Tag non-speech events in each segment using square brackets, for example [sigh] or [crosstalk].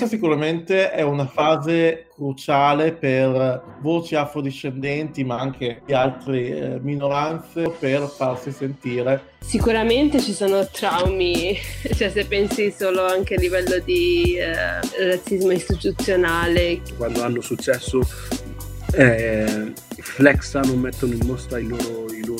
Questa sicuramente è una fase cruciale per voci afrodiscendenti, ma anche di altre eh, minoranze, per farsi sentire. Sicuramente ci sono traumi, [laughs] cioè se pensi solo anche a livello di eh, razzismo istituzionale. Quando hanno successo eh, flexano, mettono in mostra i loro, i loro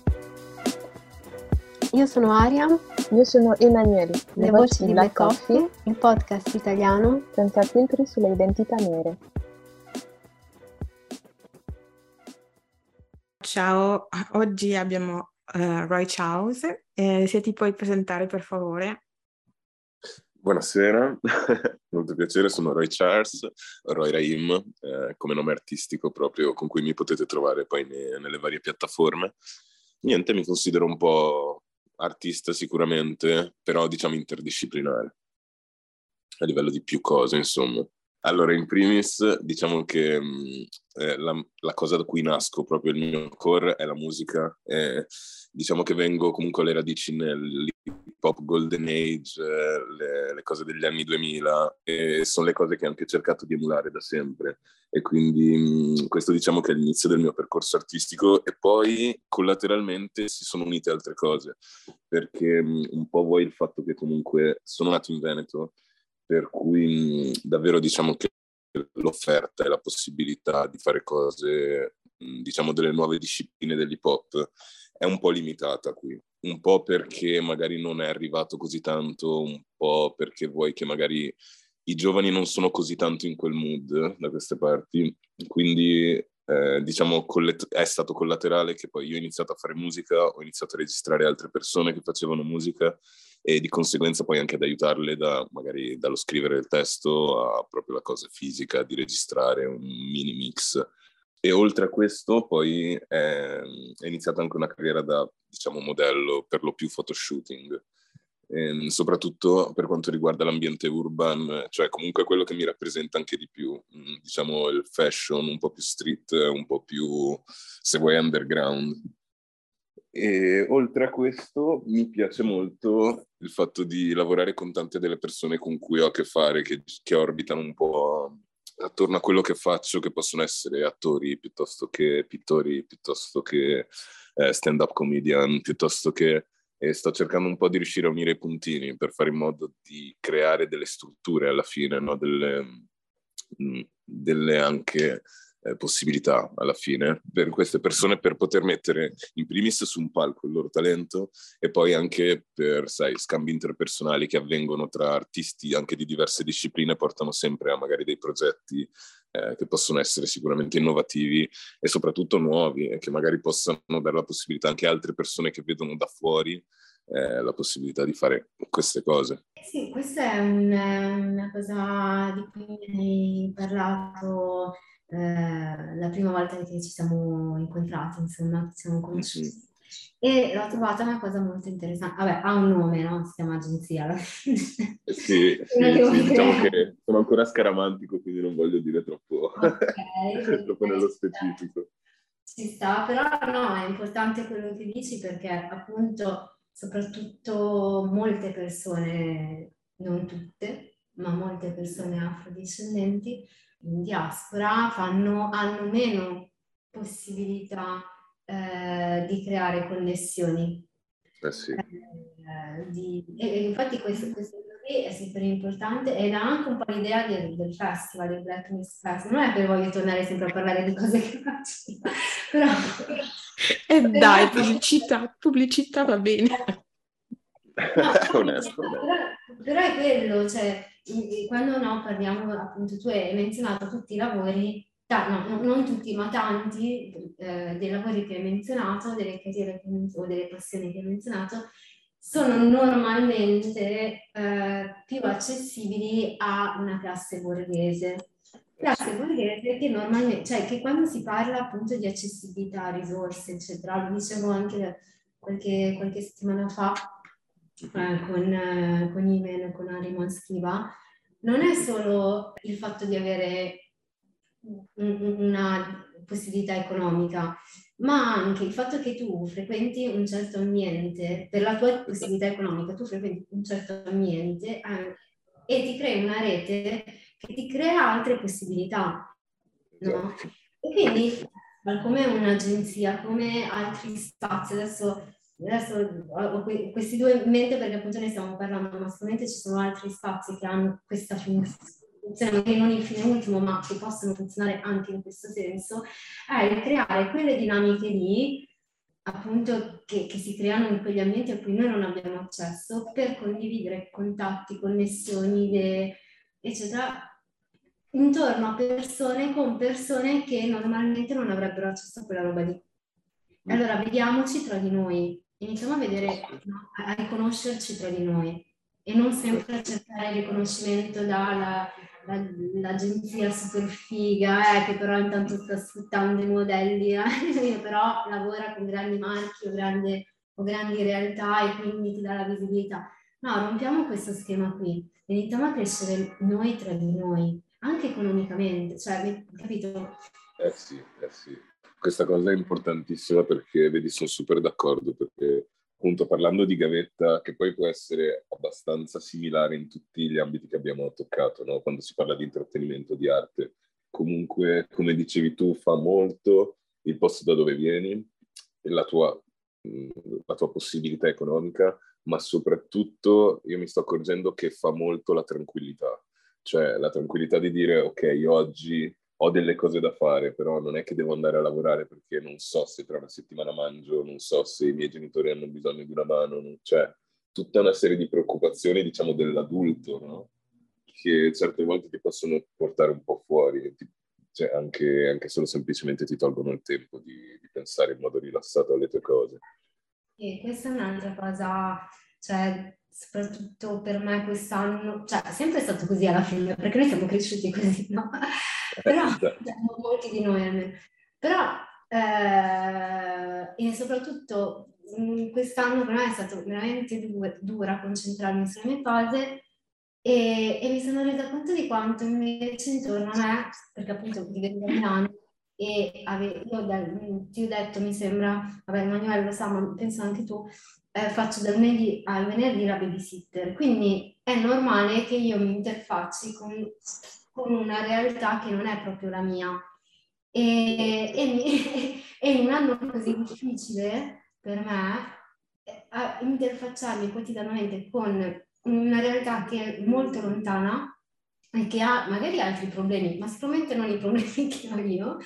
io sono Aria. Io sono Emanuele. Le, Le voci di Black Coffee, Coffee, il podcast italiano senza filtri sulle identità nere. Ciao, oggi abbiamo uh, Roy Charles. Eh, se ti puoi presentare per favore. Buonasera, [laughs] molto piacere, sono Roy Charles, Roy Raim, eh, come nome artistico proprio con cui mi potete trovare poi ne, nelle varie piattaforme. Niente, mi considero un po' artista sicuramente, però diciamo interdisciplinare, a livello di più cose, insomma. Allora, in primis, diciamo che mh, eh, la, la, cosa da cui nasco, proprio il mio core, è la musica. Eh, diciamo che vengo comunque alle radici hop golden age, eh, le, le, cose degli anni 2000, e sono le cose che ho anche cercato di emulare da sempre. E quindi mh, questo diciamo che è l'inizio del mio percorso artistico e poi collateralmente si sono unite altre cose, perché mh, un po' vuoi il fatto che comunque sono nato in Veneto, per cui davvero diciamo che l'offerta e la possibilità di fare cose, diciamo delle nuove discipline dell'hip hop è un po' limitata qui, un po' perché magari non è arrivato così tanto, un po' perché vuoi che magari i giovani non sono così tanto in quel mood da queste parti, quindi eh, diciamo è stato collaterale che poi io ho iniziato a fare musica, ho iniziato a registrare altre persone che facevano musica e di conseguenza poi anche ad aiutarle da, magari dallo scrivere il testo a proprio la cosa fisica di registrare un mini mix. E oltre a questo poi è, è iniziata anche una carriera da, diciamo, modello per lo più photoshooting, ehm, soprattutto per quanto riguarda l'ambiente urban, cioè comunque quello che mi rappresenta anche di più, mm, diciamo il fashion un po' più street, un po' più, se vuoi, underground. E oltre a questo mi piace molto il fatto di lavorare con tante delle persone con cui ho a che fare, che, che orbitano un po' attorno a quello che faccio, che possono essere attori piuttosto che pittori, piuttosto che eh, stand-up comedian, piuttosto che... E sto cercando un po' di riuscire a unire i puntini per fare in modo di creare delle strutture alla fine, no? delle, mh, mm, delle anche eh, possibilità alla fine per queste persone per poter mettere in primis su un palco il loro talento e poi anche per, sai, scambi interpersonali che avvengono tra artisti anche di diverse discipline portano sempre a magari dei progetti eh, che possono essere sicuramente innovativi e soprattutto nuovi e che magari possano dare la possibilità anche a altre persone che vedono da fuori eh, la possibilità di fare queste cose. Sì, questa è un, una cosa di cui hai parlato eh, la prima volta che ci siamo incontrati, insomma, ci siamo conosciuti. E l'ho trovata una cosa molto interessante. Vabbè, ha un nome, no? Si chiama agenzia alla fine. Eh sì, [laughs] sì, sì diciamo che sono ancora scaramantico, quindi non voglio dire troppo, okay, [laughs] troppo nello specifico. Ci sta, però no, è importante quello che dici perché appunto, soprattutto molte persone, non tutte, ma molte persone afrodiscendenti, in diaspora fanno, hanno meno possibilità eh, di creare connessioni. Eh sì. eh, di, e, infatti questo, questo qui è super importante ed ha anche un po' l'idea del, del festival, del Black Mist Festival. Non è per voglio tornare sempre a parlare di cose che faccio, [laughs] però... E eh [laughs] dai, pubblicità, pubblicità va bene. No, [laughs] onesto, però, però, è quello, cioè, quando no, parliamo, appunto, tu hai menzionato tutti i lavori, no, non tutti, ma tanti eh, dei lavori che hai menzionato, delle carriere o delle passioni che hai menzionato, sono normalmente eh, più accessibili a una classe borghese. Però se volete che normalmente, cioè che quando si parla appunto di accessibilità, risorse, eccetera, lo dicevo anche qualche, qualche settimana fa eh, con, eh, con Imen, con Arimon Schiva, non è solo il fatto di avere una possibilità economica, ma anche il fatto che tu frequenti un certo ambiente, per la tua possibilità economica, tu frequenti un certo ambiente eh, e ti crei una rete che ti crea altre possibilità. No? E quindi, come un'agenzia, come altri spazi, adesso, adesso ho questi due in mente perché appunto ne stiamo parlando, ma sicuramente ci sono altri spazi che hanno questa funzione magari non il fine ultimo, ma che possono funzionare anche in questo senso, è il creare quelle dinamiche lì, appunto, che, che, si creano in quegli ambienti a cui noi non abbiamo accesso, per condividere contatti, connessioni, idee, eccetera, intorno a persone con persone che normalmente non avrebbero accesso a quella roba lì. Allora vediamoci tra di noi, iniziamo a vedere, a riconoscerci tra di noi e non sempre cercare il riconoscimento dalla l'agenzia super figa eh, che però intanto sta sfruttando i modelli, eh, [laughs] però lavora con grandi marchi o, grande, o grandi realtà e quindi ti dà la visibilità. No, rompiamo questo schema qui, iniziamo a crescere noi tra di noi, anche economicamente, cioè, capito? Eh sì, eh sì. Questa cosa è importantissima perché, vedi, sono super d'accordo perché appunto parlando di gavetta, che poi può essere abbastanza similare in tutti gli ambiti che abbiamo toccato, no? quando si parla di intrattenimento, di arte. Comunque, come dicevi tu, fa molto il posto da dove vieni, la tua, la tua possibilità economica, ma soprattutto io mi sto accorgendo che fa molto la tranquillità, cioè la tranquillità di dire ok, oggi ho delle cose da fare, però non è che devo andare a lavorare perché non so se tra una settimana mangio, non so se i miei genitori hanno bisogno di una mano, non... cioè tutta una serie di preoccupazioni, diciamo, dell'adulto, no? Che certe volte ti possono portare un po' fuori, ti... cioè anche, anche, solo semplicemente ti tolgono il tempo di, di pensare in modo rilassato alle tue cose. E questa è un'altra cosa, cioè soprattutto per me quest'anno, cioè è sempre stato così alla fine, perché noi siamo cresciuti così, no? Però, cioè, molti di noi almeno. Però, eh, e soprattutto quest'anno per me è stato veramente du- dura concentrarmi sulle mie cose e, e, mi sono resa conto di quanto invece intorno a me, perché appunto vivevo a Milano, e ave- io ti ho detto, mi sembra, vabbè Emanuele lo sa, ma penso anche tu, eh, faccio dal lunedì al venerdì la babysitter, quindi è normale che io mi interfacci con, con una realtà che non è proprio la mia. E, e, mi, [laughs] e in un anno così difficile per me, interfacciarmi quotidianamente con una realtà che è molto lontana e che ha magari altri problemi, ma sicuramente non i problemi [laughs] che ho io, eh,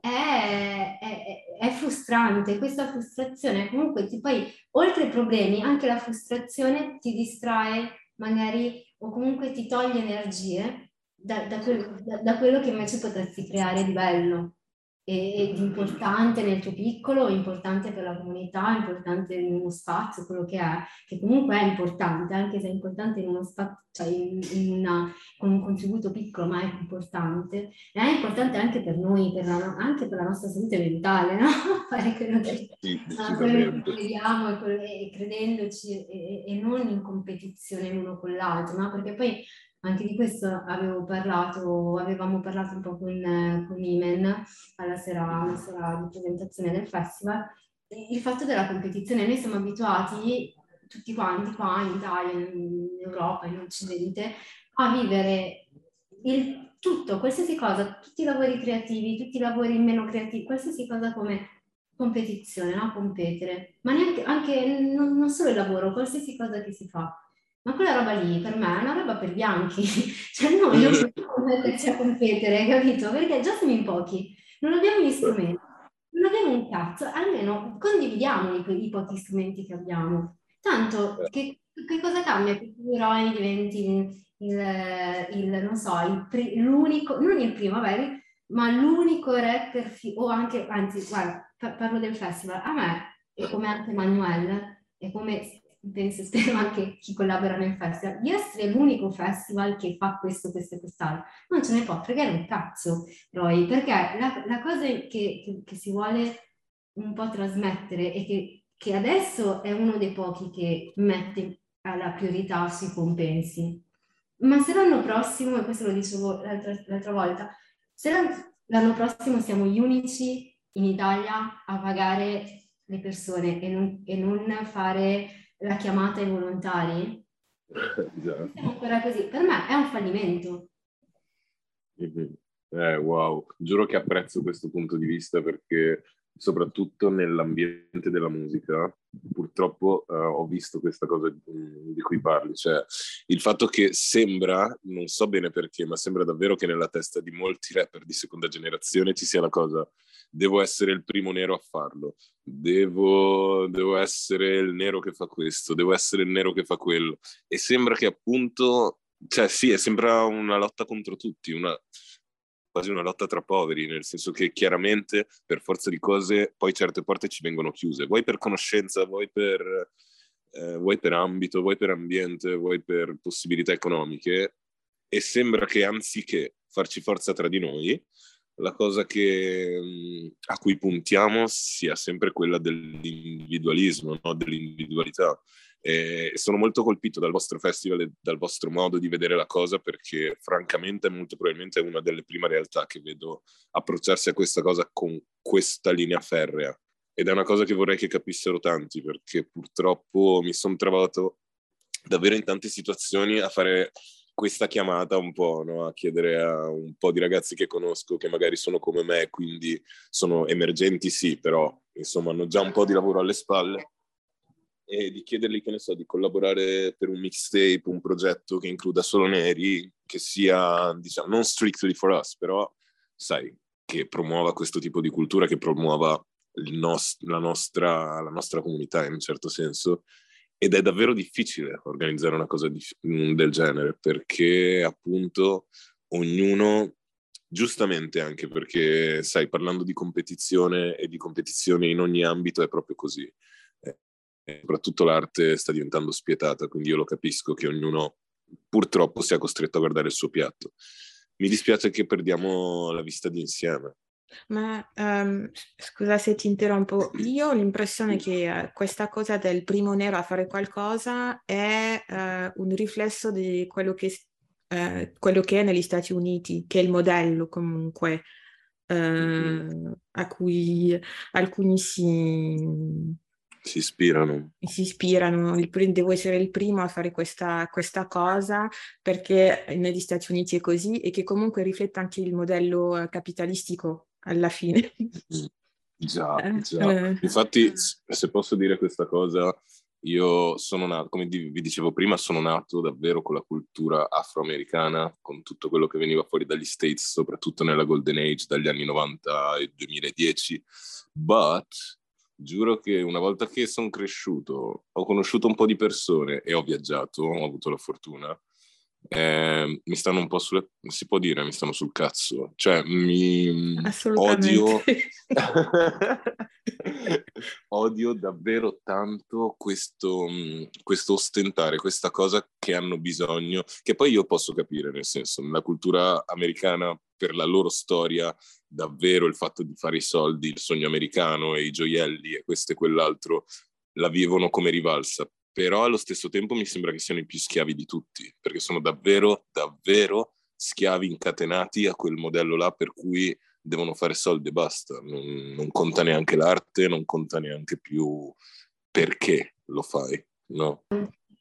è, è, è, frustrante. Questa frustrazione comunque ti poi, oltre ai problemi, anche la frustrazione ti distrae magari o comunque ti toglie energie da, da, quello, da, da quello che invece potresti creare di bello ed importante nel tuo piccolo, importante per la comunità, importante in uno spazio, quello che è, che comunque è importante, anche se è importante in uno spazio, cioè in, in una, con un contributo piccolo, ma è importante. E è importante anche per noi, per la, anche per la nostra salute mentale, no? [laughs] Fare quello che, sì, [laughs] quello che crediamo e, e credendoci e, e, non in competizione l'uno con l'altro, no? Perché poi anche di questo avevo parlato, avevamo parlato un po' con, con Imen alla sera, alla sera di presentazione del festival, il fatto della competizione. Noi siamo abituati, tutti quanti qua in Italia, in Europa, in Occidente, a vivere il tutto, qualsiasi cosa, tutti i lavori creativi, tutti i lavori meno creativi, qualsiasi cosa come competizione, no? competere, ma neanche anche non, non solo il lavoro, qualsiasi cosa che si fa ma quella roba lì per me è una roba per bianchi, [laughs] cioè noi non possiamo metterci a competere, capito? Perché già siamo in pochi, non abbiamo gli strumenti, non abbiamo un cazzo, almeno condividiamoli quei pochi strumenti che abbiamo. Tanto che, che cosa cambia che tu eroi diventi il, il, non so, il, l'unico, non il primo, vabbè, ma l'unico rapper, fi- o anche, anzi, guarda, parlo del festival, a me, e come anche Manuel, e come penso, spero anche chi collabora nel festival, di essere l'unico festival che fa questo, questo e quest'altro. Non ce ne può fregare un cazzo, Roy, perché la, la cosa che, che, che, si vuole un po' trasmettere è che, che adesso è uno dei pochi che mette alla priorità sui compensi. Ma se l'anno prossimo, e questo lo dicevo l'altra, l'altra volta, se l'anno prossimo siamo gli unici in Italia a pagare le persone e non, e non fare la chiamata ai volontari, [laughs] Esatto. siamo ancora così. Per me è un fallimento. Eh, wow, giuro che apprezzo questo punto di vista perché soprattutto nell'ambiente della musica, purtroppo eh, ho visto questa cosa di, di cui parli, cioè il fatto che sembra, non so bene perché, ma sembra davvero che nella testa di molti rapper di seconda generazione ci sia la cosa devo essere il primo nero a farlo, devo, devo essere il nero che fa questo, devo essere il nero che fa quello. E sembra che appunto, cioè sì, sembra una lotta contro tutti, una, quasi una lotta tra poveri, nel senso che chiaramente per forza di cose poi certe porte ci vengono chiuse, vuoi per conoscenza, vuoi per, eh, vuoi per ambito, vuoi per ambiente, vuoi per possibilità economiche e sembra che anziché farci forza tra di noi, la cosa che, a cui puntiamo sia sempre quella dell'individualismo, no? dell'individualità. E sono molto colpito dal vostro festival e dal vostro modo di vedere la cosa perché francamente molto probabilmente è una delle prime realtà che vedo approcciarsi a questa cosa con questa linea ferrea ed è una cosa che vorrei che capissero tanti perché purtroppo mi sono trovato davvero in tante situazioni a fare questa chiamata un po', no? a chiedere a un po' di ragazzi che conosco che magari sono come me, quindi sono emergenti sì, però insomma hanno già un po' di lavoro alle spalle e di chiedergli, che ne so, di collaborare per un mixtape, un progetto che includa solo neri, che sia, diciamo, non strictly for us, però, sai, che promuova questo tipo di cultura, che promuova nost- la, nostra, la nostra comunità in un certo senso ed è davvero difficile organizzare una cosa di, del genere perché appunto ognuno, giustamente anche perché sai, parlando di competizione e di competizione in ogni ambito è proprio così. Soprattutto l'arte sta diventando spietata, quindi io lo capisco che ognuno purtroppo sia costretto a guardare il suo piatto. Mi dispiace che perdiamo la vista d'insieme. Ma um, scusa se ti interrompo, io ho l'impressione che uh, questa cosa del primo nero a fare qualcosa è uh, un riflesso di quello che, uh, quello che, è negli Stati Uniti, che è il modello comunque mm-hmm. a cui alcuni si, si ispirano. Si ispirano, devo essere il primo a fare questa, questa, cosa perché negli Stati Uniti è così e che comunque riflette anche il modello capitalistico alla fine. Già, [laughs] eh, già. Eh. Infatti, se posso dire questa cosa, io sono nato, come vi dicevo prima, sono nato davvero con la cultura afroamericana, con tutto quello che veniva fuori dagli States, soprattutto nella Golden Age, dagli anni 90 e 2010. But giuro che una volta che sono cresciuto, ho conosciuto un po' di persone e ho viaggiato, ho avuto la fortuna, eh, mi stanno un po' sulle... si può dire, mi stanno sul cazzo. Cioè, mi odio... [laughs] [laughs] odio davvero tanto questo, questo ostentare, questa cosa che hanno bisogno, che poi io posso capire, nel senso, nella cultura americana, per la loro storia, davvero il fatto di fare i soldi, il sogno americano e i gioielli e questo e quell'altro, la vivono come rivalsa però allo stesso tempo mi sembra che siano i più schiavi di tutti, perché sono davvero, davvero schiavi incatenati a quel modello là per cui devono fare soldi e basta. Non, non conta neanche l'arte, non conta neanche più perché lo fai, no?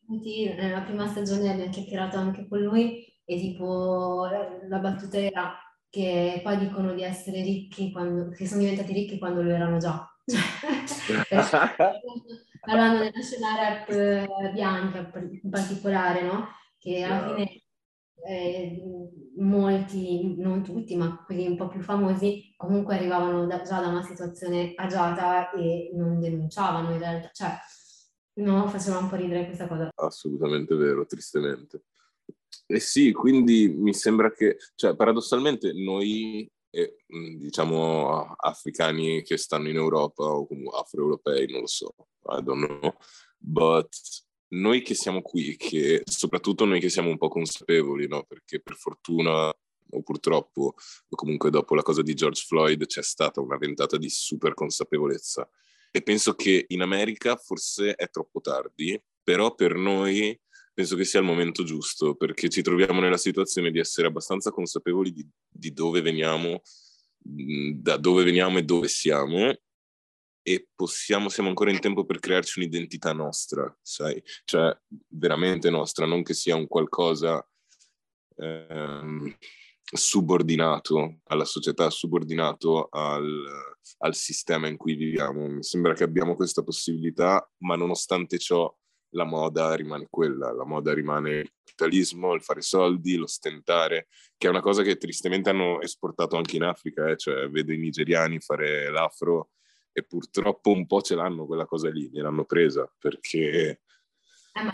Nella prima stagione abbiamo chiacchierato anche con lui e tipo la battuta era che poi dicono di essere ricchi quando, che sono diventati ricchi quando lo erano già. [laughs] parlando della scena rap eh, bianca in particolare, no? Che alla fine eh, molti, non tutti, ma quelli un po' più famosi, comunque arrivavano da, già da una situazione agiata e non denunciavano in realtà. Cioè, no, faceva un po' ridere questa cosa. Assolutamente vero, tristemente. Eh sì, quindi mi sembra che, cioè, paradossalmente noi e, diciamo africani che stanno in Europa o comunque afro-europei, non lo so, I don't know, but noi che siamo qui, che soprattutto noi che siamo un po' consapevoli, no? perché per fortuna o purtroppo, o comunque dopo la cosa di George Floyd, c'è stata una ventata di super consapevolezza. E penso che in America forse è troppo tardi, però per noi penso che sia il momento giusto, perché ci troviamo nella situazione di essere abbastanza consapevoli di, di dove veniamo, da dove veniamo e dove siamo, e possiamo, siamo ancora in tempo per crearci un'identità nostra, sai? Cioè, veramente nostra, non che sia un qualcosa ehm, subordinato alla società, subordinato al, al sistema in cui viviamo. Mi sembra che abbiamo questa possibilità, ma nonostante ciò la moda rimane quella, la moda rimane il capitalismo, il fare soldi, l'ostentare, che è una cosa che tristemente hanno esportato anche in Africa, eh? cioè vedo i nigeriani fare l'afro e purtroppo un po' ce l'hanno quella cosa lì, gliel'hanno presa perché eh,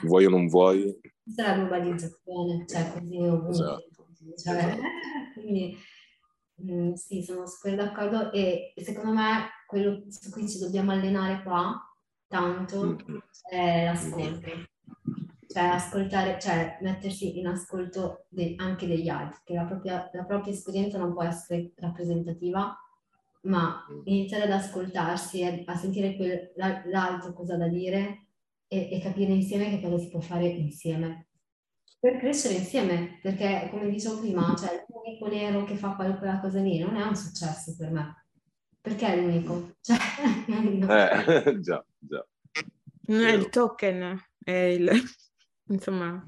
vuoi o non vuoi. Questa è la globalizzazione, cioè così ovunque. Esatto. Cioè, esatto. quindi mh, mm, sì, sono super d'accordo e secondo me quello su cui ci dobbiamo allenare qua tanto è l'ascolto. Cioè ascoltare, cioè mettersi in ascolto de- anche degli altri, che la propria, la propria esperienza non può essere rappresentativa, ma mm. iniziare ad ascoltarsi, a, a sentire quel, l'altro cosa da dire e, e capire insieme che cosa si può fare insieme per crescere insieme, perché come dicevo prima, cioè l'unico nero che fa quella cosa lì non è un successo per me, perché è l'unico. [laughs] Cioè, eh, [laughs] già, già. Non è il token, è il... [laughs] insomma...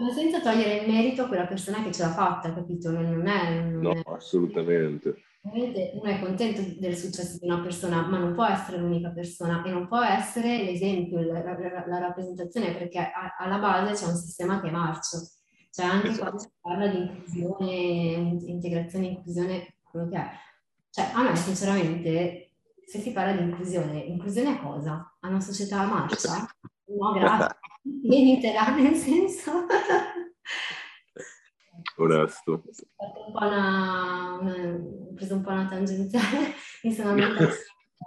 Ma senza togliere il merito a quella persona che ce l'ha fatta, capito? Non è... Non no, è... assolutamente uno è contento del successo di una persona, ma non può essere l'unica persona e non può essere l'esempio, la, la, la rappresentazione, perché a, alla base c'è un sistema che è marcio. Cioè anche esatto. quando si parla di inclusione, integrazione, inclusione, quello che è. Cioè a me sinceramente, se si parla di inclusione, inclusione a cosa? A una società a marcia? No, grazie. [laughs] Venitela, nel senso... onesto. Ho preso un po' una tangenziale, [laughs] mi sono andata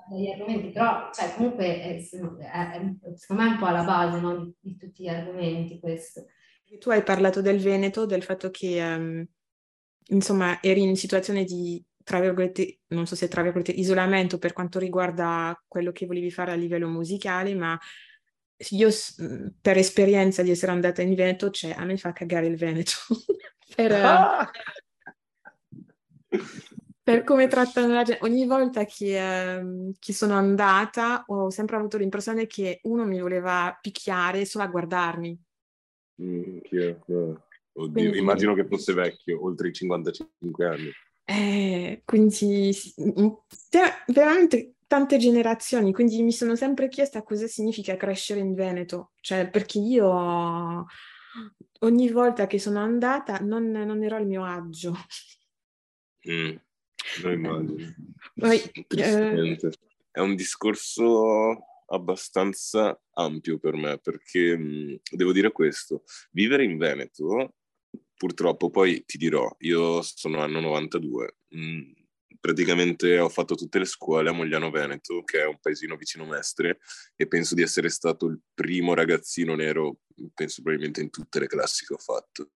dagli argomenti, però cioè, comunque è, è, secondo me è un po' alla base no, di, di, tutti gli argomenti questo. Tu hai parlato del Veneto, del fatto che um, insomma eri in situazione di tra virgolette, non so se tra virgolette, isolamento per quanto riguarda quello che volevi fare a livello musicale, ma io per esperienza di essere andata in Veneto, cioè a me fa cagare il Veneto. [laughs] per, ah! per, come trattano la gente. Ogni volta che, eh, che, sono andata ho sempre avuto l'impressione che uno mi voleva picchiare solo a guardarmi. Mm, Oddio, quindi, immagino che fosse vecchio, oltre i 55 anni. Eh, quindi veramente tante generazioni, quindi mi sono sempre chiesta cosa significa crescere in Veneto, cioè perché io ogni volta che sono andata non, non ero al mio agio. Mm, lo immagino. [laughs] Poi, eh... È un discorso abbastanza ampio per me perché mh, mm, devo dire questo, vivere in Veneto purtroppo poi ti dirò, io sono anno 92, mh, praticamente ho fatto tutte le scuole a Mogliano Veneto, che è un paesino vicino Mestre, e penso di essere stato il primo ragazzino nero, penso probabilmente in tutte le classi che ho fatto.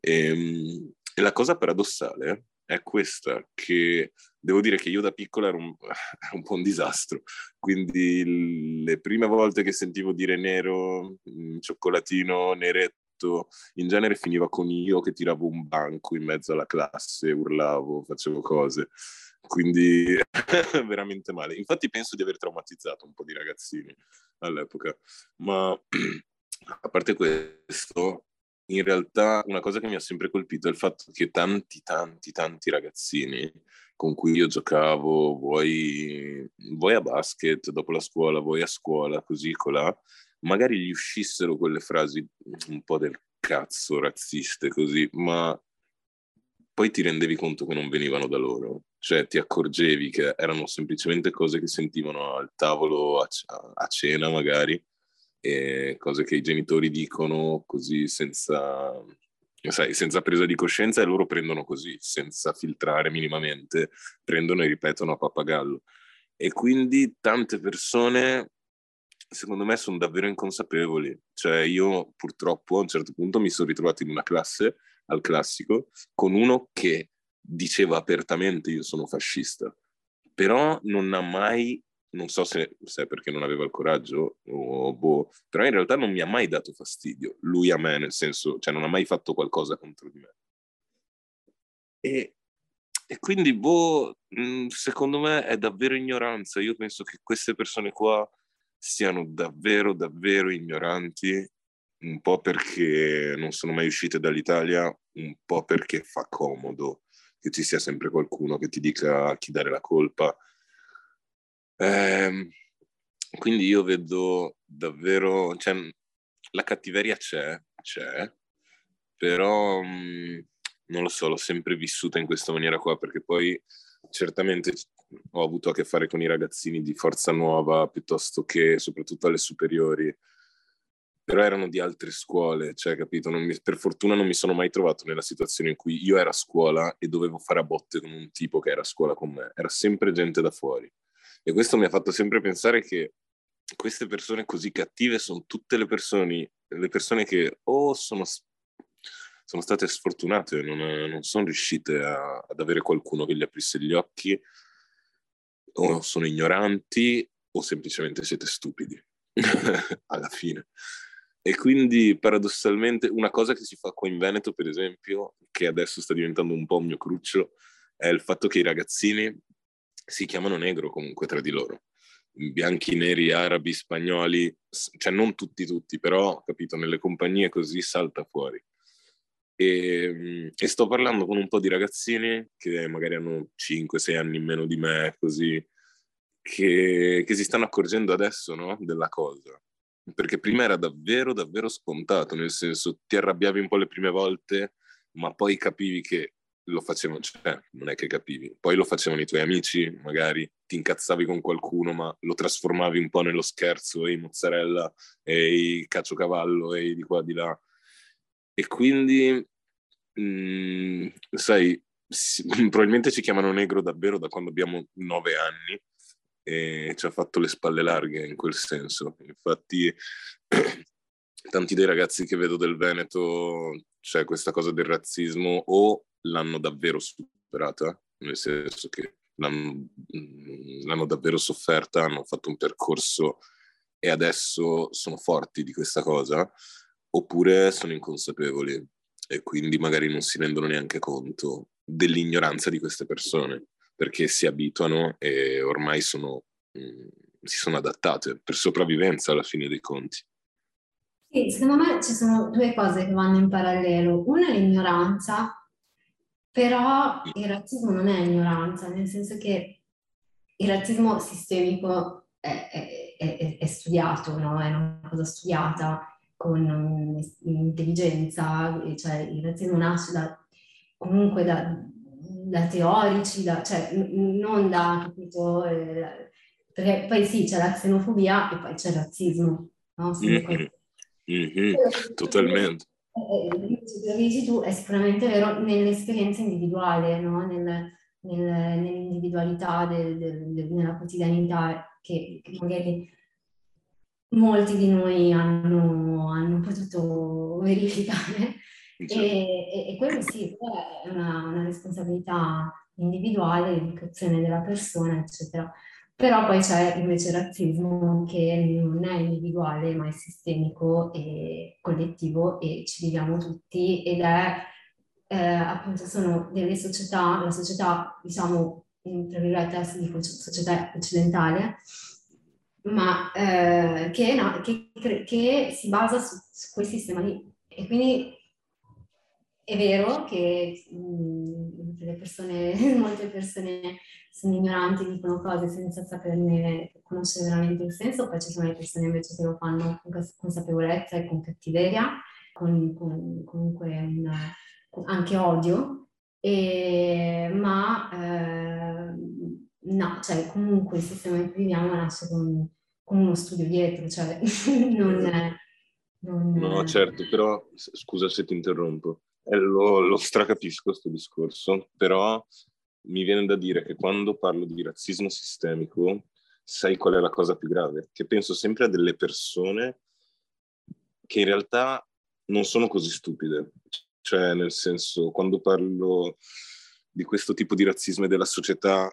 E, ehm, e la cosa paradossale è questa, che devo dire che io da piccola ero un, [laughs] ero un po' un disastro, quindi le prime volte che sentivo dire nero, mm, cioccolatino, neretto, tutto, in genere finiva con io che tiravo un banco in mezzo alla classe, urlavo, facevo cose. Quindi [laughs] veramente male. Infatti penso di aver traumatizzato un po' di ragazzini all'epoca. Ma [clears throat] a parte questo, in realtà una cosa che mi ha sempre colpito è il fatto che tanti, tanti, tanti ragazzini con cui io giocavo, vuoi, vuoi a basket dopo la scuola, vuoi a scuola, così colà, magari gli uscissero quelle frasi un po' del cazzo razziste così, ma poi ti rendevi conto che non venivano da loro, cioè ti accorgevi che erano semplicemente cose che sentivano al tavolo a, a cena magari, e cose che i genitori dicono così senza, sai, senza presa di coscienza e loro prendono così, senza filtrare minimamente, prendono e ripetono a pappagallo. E quindi tante persone secondo me sono davvero inconsapevoli. Cioè io purtroppo a un certo punto mi sono ritrovato in una classe al classico con uno che diceva apertamente io sono fascista, però non ha mai, non so se, se perché non aveva il coraggio o boh, però in realtà non mi ha mai dato fastidio, lui a me, nel senso, cioè non ha mai fatto qualcosa contro di me. E, e quindi, boh, secondo me è davvero ignoranza. Io penso che queste persone qua siano davvero, davvero ignoranti, un po' perché non sono mai uscite dall'Italia, un po' perché fa comodo che ci sia sempre qualcuno che ti dica a chi dare la colpa. Eh, quindi io vedo davvero, cioè, la cattiveria c'è, c'è, però mh, mm, non lo so, l'ho sempre vissuta in questa maniera qua, perché poi certamente ho avuto a che fare con i ragazzini di Forza Nuova piuttosto che soprattutto alle superiori, però erano di altre scuole, cioè, capito? Mi, per fortuna non mi sono mai trovato nella situazione in cui io ero a scuola e dovevo fare a botte con un tipo che era a scuola con me, era sempre gente da fuori. E questo mi ha fatto sempre pensare che queste persone così cattive sono tutte le persone, le persone che o sono sono state sfortunate, non, non sono riuscite a, ad avere qualcuno che gli aprisse gli occhi o sono ignoranti o semplicemente siete stupidi [laughs] alla fine. E quindi paradossalmente una cosa che si fa qua in Veneto, per esempio, che adesso sta diventando un po' un mio cruccio, è il fatto che i ragazzini si chiamano negro comunque tra di loro. Bianchi, neri, arabi, spagnoli, cioè non tutti tutti, però, capito, nelle compagnie così salta fuori. E, e, sto parlando con un po' di ragazzini che magari hanno 5-6 anni in meno di me, così, che, che si stanno accorgendo adesso no? della cosa. Perché prima era davvero, davvero scontato, nel senso ti arrabbiavi un po' le prime volte, ma poi capivi che lo facevano, cioè non è che capivi, poi lo facevano i tuoi amici, magari ti incazzavi con qualcuno, ma lo trasformavi un po' nello scherzo, e mozzarella, e caciocavallo, e di qua di là. E quindi, mm, sai, si, [laughs] probabilmente ci chiamano negro davvero da quando abbiamo nove anni e ci ha fatto le spalle larghe in quel senso. Infatti, [clears throat] tanti dei ragazzi che vedo del Veneto, c'è questa cosa del razzismo, o l'hanno davvero superata, nel senso che l'hanno, l'hanno davvero sofferta, hanno fatto un percorso e adesso sono forti di questa cosa, oppure sono inconsapevoli e quindi magari non si rendono neanche conto dell'ignoranza di queste persone perché si abituano e ormai sono, mh, mm, si sono adattate per sopravvivenza alla fine dei conti. Sì, secondo me ci sono due cose che vanno in parallelo. Una è l'ignoranza, però il razzismo non è ignoranza, nel senso che il razzismo sistemico è, è, è, è studiato, no? è una cosa studiata con intelligenza, cioè il razzismo nasce da, comunque da, da teorici, da, cioè non da, capito, eh, perché poi sì, c'è la xenofobia e poi c'è il razzismo, no? Mm-hmm. Mm-hmm. Totalmente. Eh, dici tu è sicuramente vero nell'esperienza individuale, no? Nel, nel, nell'individualità, del, del, nella quotidianità che, che, magari molti di noi hanno, hanno potuto verificare e, e, e, quello sì, è una, una responsabilità individuale, l'educazione della persona, eccetera. Però poi c'è invece il razzismo che non è individuale, ma è sistemico e collettivo e ci viviamo tutti ed è eh, appunto sono delle società, la società diciamo, tra virgolette, dico società occidentale, ma eh, che, no, che, che, si basa su, su quel sistema lì. E quindi è vero che mh, le persone, [laughs] molte persone sono ignoranti, dicono cose senza saperne conoscere veramente il senso, poi ci sono le persone invece che lo fanno con consapevolezza e con cattiveria, con, con comunque una, anche odio, e, ma eh, no, cioè comunque il sistema in cui viviamo nasce con, con uno studio dietro, cioè [laughs] non è... Non... No, certo, però scusa se ti interrompo eh, lo, lo stracapisco questo discorso, però mi viene da dire che quando parlo di razzismo sistemico sai qual è la cosa più grave? Che penso sempre a delle persone che in realtà non sono così stupide. Cioè, nel senso, quando parlo di questo tipo di razzismo e della società,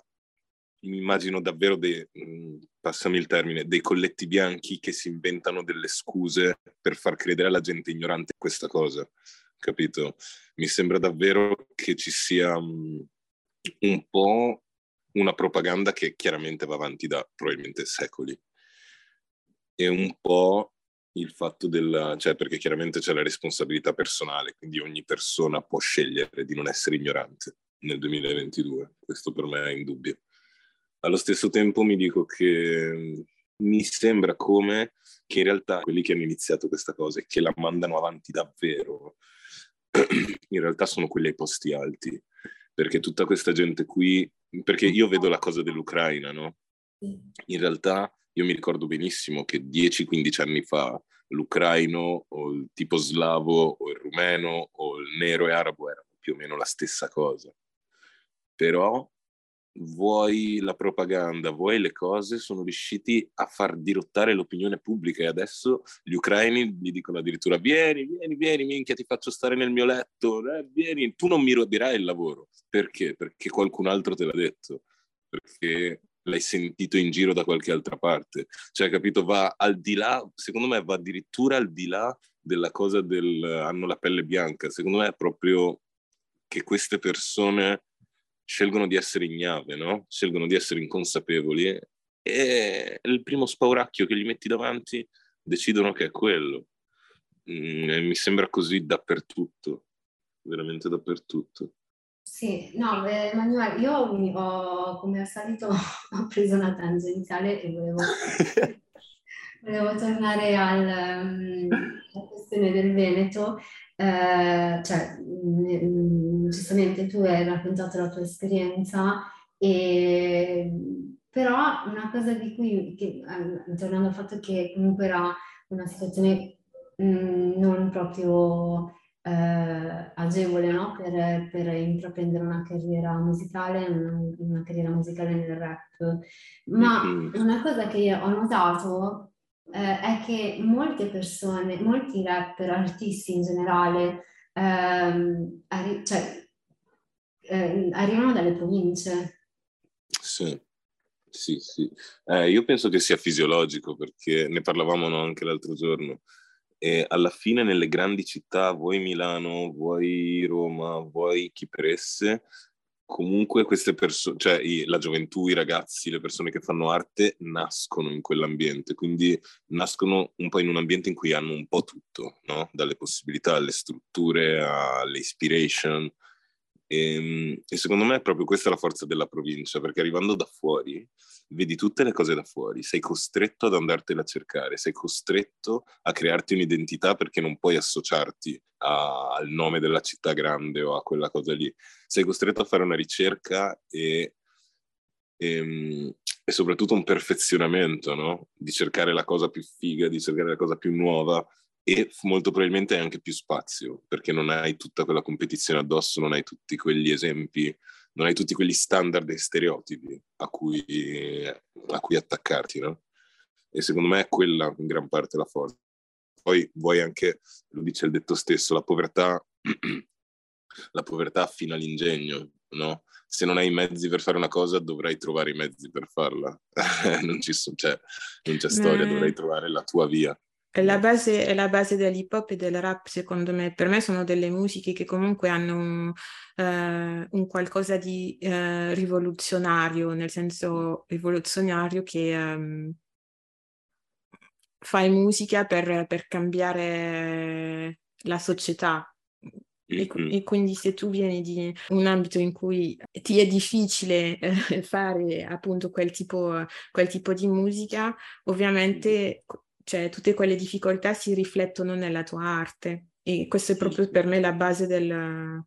mi immagino davvero dei, mm, passami il termine, dei colletti bianchi che si inventano delle scuse per far credere alla gente ignorante questa cosa, capito? Mi sembra davvero che ci sia um, un po' una propaganda che chiaramente va avanti da probabilmente secoli e un po' il fatto del, cioè perché chiaramente c'è la responsabilità personale, quindi ogni persona può scegliere di non essere ignorante nel 2022, questo per me è indubbio. Allo stesso tempo mi dico che mi sembra come che in realtà quelli che hanno iniziato questa cosa e che la mandano avanti davvero, [clears throat] in realtà sono quelli ai posti alti, perché tutta questa gente qui, perché io vedo la cosa dell'Ucraina, no? In realtà io mi ricordo benissimo che 10-15 anni fa l'ucraino o il tipo slavo o il rumeno o il nero e arabo erano più o meno la stessa cosa. Però vuoi la propaganda, vuoi le cose, sono riusciti a far dirottare l'opinione pubblica e adesso gli ucraini gli dicono addirittura vieni, vieni, vieni, minchia, ti faccio stare nel mio letto, eh, vieni, tu non mi roderai il lavoro. Perché? Perché qualcun altro te l'ha detto, perché l'hai sentito in giro da qualche altra parte. Cioè, capito, va al di là, secondo me va addirittura al di là della cosa del hanno la pelle bianca, secondo me è proprio che queste persone scelgono di essere ignave, no? Scelgono di essere inconsapevoli e il primo spauracchio che gli metti davanti decidono che è quello. Mm, mi sembra così dappertutto, veramente dappertutto. Sì, no, beh, Emanuele, io ho, come al solito [laughs] ho preso una tangenziale e volevo, [laughs] volevo tornare al, um, alla questione del Veneto eh, cioè, giustamente tu hai raccontato la tua esperienza, e, però una cosa di cui, che, tornando al fatto che comunque era una situazione mh, non proprio eh, agevole no? per, per, intraprendere una carriera musicale, una, una carriera musicale nel rap, ma mm-hmm. una cosa che ho notato eh, è che molte persone, molti rapper, artisti in generale, ehm, arri- cioè, eh, arrivano dalle province. Sì. Sì, sì. Eh, io penso che sia fisiologico perché ne parlavamo anche l'altro giorno. E alla fine nelle grandi città, vuoi Milano, vuoi Roma, vuoi chi per esse, comunque queste persone, cioè la gioventù, i ragazzi, le persone che fanno arte nascono in quell'ambiente, quindi nascono un po' in un ambiente in cui hanno un po' tutto, no? Dalle possibilità alle strutture, alle inspiration. E, ehm, e secondo me è proprio questa la forza della provincia, perché arrivando da fuori vedi tutte le cose da fuori, sei costretto ad andartene a cercare, sei costretto a crearti un'identità perché non puoi associarti a, al nome della città grande o a quella cosa lì. Sei costretto a fare una ricerca e, e, ehm, e soprattutto un perfezionamento, no? Di cercare la cosa più figa, di cercare la cosa più nuova e molto probabilmente hai anche più spazio perché non hai tutta quella competizione addosso, non hai tutti quegli esempi non hai tutti quegli standard e stereotipi a cui, a cui attaccarti, no? E secondo me è quella in gran parte la forza. Poi vuoi anche, lo dice il detto stesso, la povertà, [clears throat] la povertà affina l'ingegno, no? Se non hai i mezzi per fare una cosa, dovrai trovare i mezzi per farla. [laughs] non, ci so, cioè, non c'è storia, dovrai trovare la tua via. È la, base, è la base dell'hip hop e del rap, secondo me. Per me sono delle musiche che comunque hanno un, eh, un qualcosa di eh, rivoluzionario, nel senso rivoluzionario che um, fai musica per, per, cambiare la società. E, mm-hmm. e, quindi se tu vieni di un ambito in cui ti è difficile eh, [laughs] fare appunto quel tipo, quel tipo di musica, ovviamente cioè tutte quelle difficoltà si riflettono nella tua arte e questo è proprio per me la base del,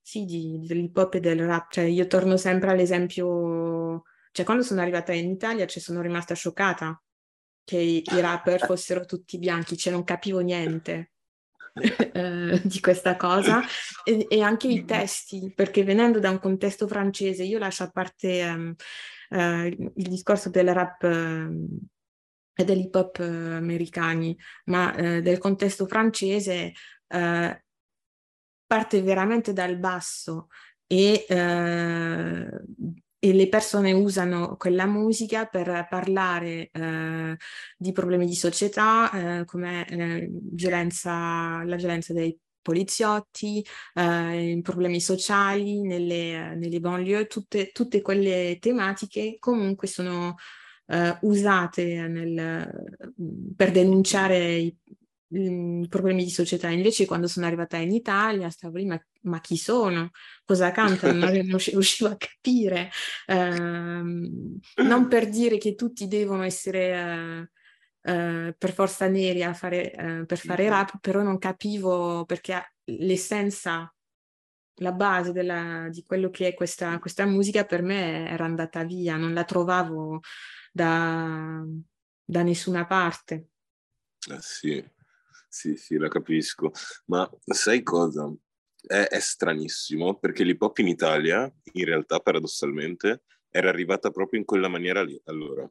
sì, di, dell'hip hop e del rap. Cioè io torno sempre all'esempio, cioè quando sono arrivata in Italia cioè, sono rimasta scioccata che i, i rapper [laughs] fossero tutti bianchi, cioè non capivo niente. [laughs] Eh, di questa cosa e, e, anche i testi perché venendo da un contesto francese io lascio a parte um, eh, il discorso del rap e dell'hip hop eh, americani, ma eh, del contesto francese eh, parte veramente dal basso e, eh, e, le persone usano quella musica per parlare eh, di problemi di società come violenza, la violenza dei poliziotti, eh, problemi sociali nelle, nelle banlieue, tutte, tutte, quelle tematiche comunque sono eh, usate nel, per denunciare i, i, problemi di società. Invece quando sono arrivata in Italia stavo lì, ma, ma chi sono? Cosa cantano? Non [laughs] riuscivo a capire. Eh, non per dire che tutti devono essere... Uh, per forza neri a fare, uh, per fare rap, però non capivo perché l'essenza, la base della, di quello che è questa, questa, musica per me era andata via, non la trovavo da, da nessuna parte. Eh sì, sì, sì, la capisco. Ma sai cosa? È, è stranissimo perché l'hip hop in Italia, in realtà, paradossalmente, era arrivata proprio in quella maniera lì. Allora,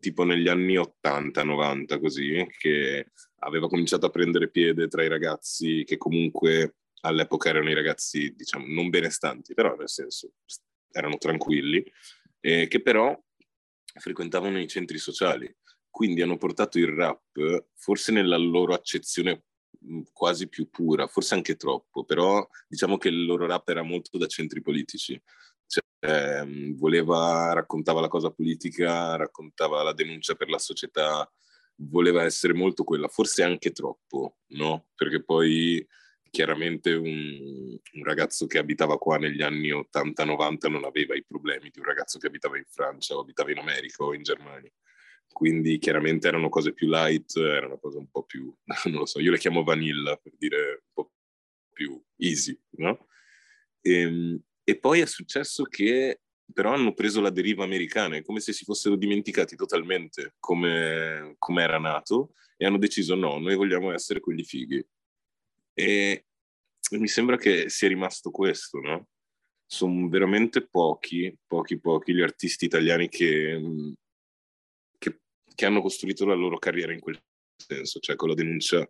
tipo negli anni 80, 90 così, che aveva cominciato a prendere piede tra i ragazzi che comunque all'epoca erano i ragazzi, diciamo, non benestanti, però nel senso erano tranquilli, eh, che però frequentavano i centri sociali. Quindi hanno portato il rap, forse nella loro accezione quasi più pura, forse anche troppo, però diciamo che il loro rap era molto da centri politici. Cioè, ehm, voleva, raccontava la cosa politica, raccontava la denuncia per la società, voleva essere molto quella, forse anche troppo, no? Perché poi chiaramente un, un, ragazzo che abitava qua negli anni 80-90 non aveva i problemi di un ragazzo che abitava in Francia o abitava in America o in Germania. Quindi chiaramente erano cose più light, erano cose un po' più, [laughs] non lo so, io le chiamo vanilla per dire un po' più easy, no? E, ehm, e poi è successo che però hanno preso la deriva americana, è come se si fossero dimenticati totalmente come, era nato e hanno deciso no, noi vogliamo essere quelli fighi. E mi sembra che sia rimasto questo, no? Sono veramente pochi, pochi, pochi gli artisti italiani che, che, che hanno costruito la loro carriera in quel senso, cioè con la denuncia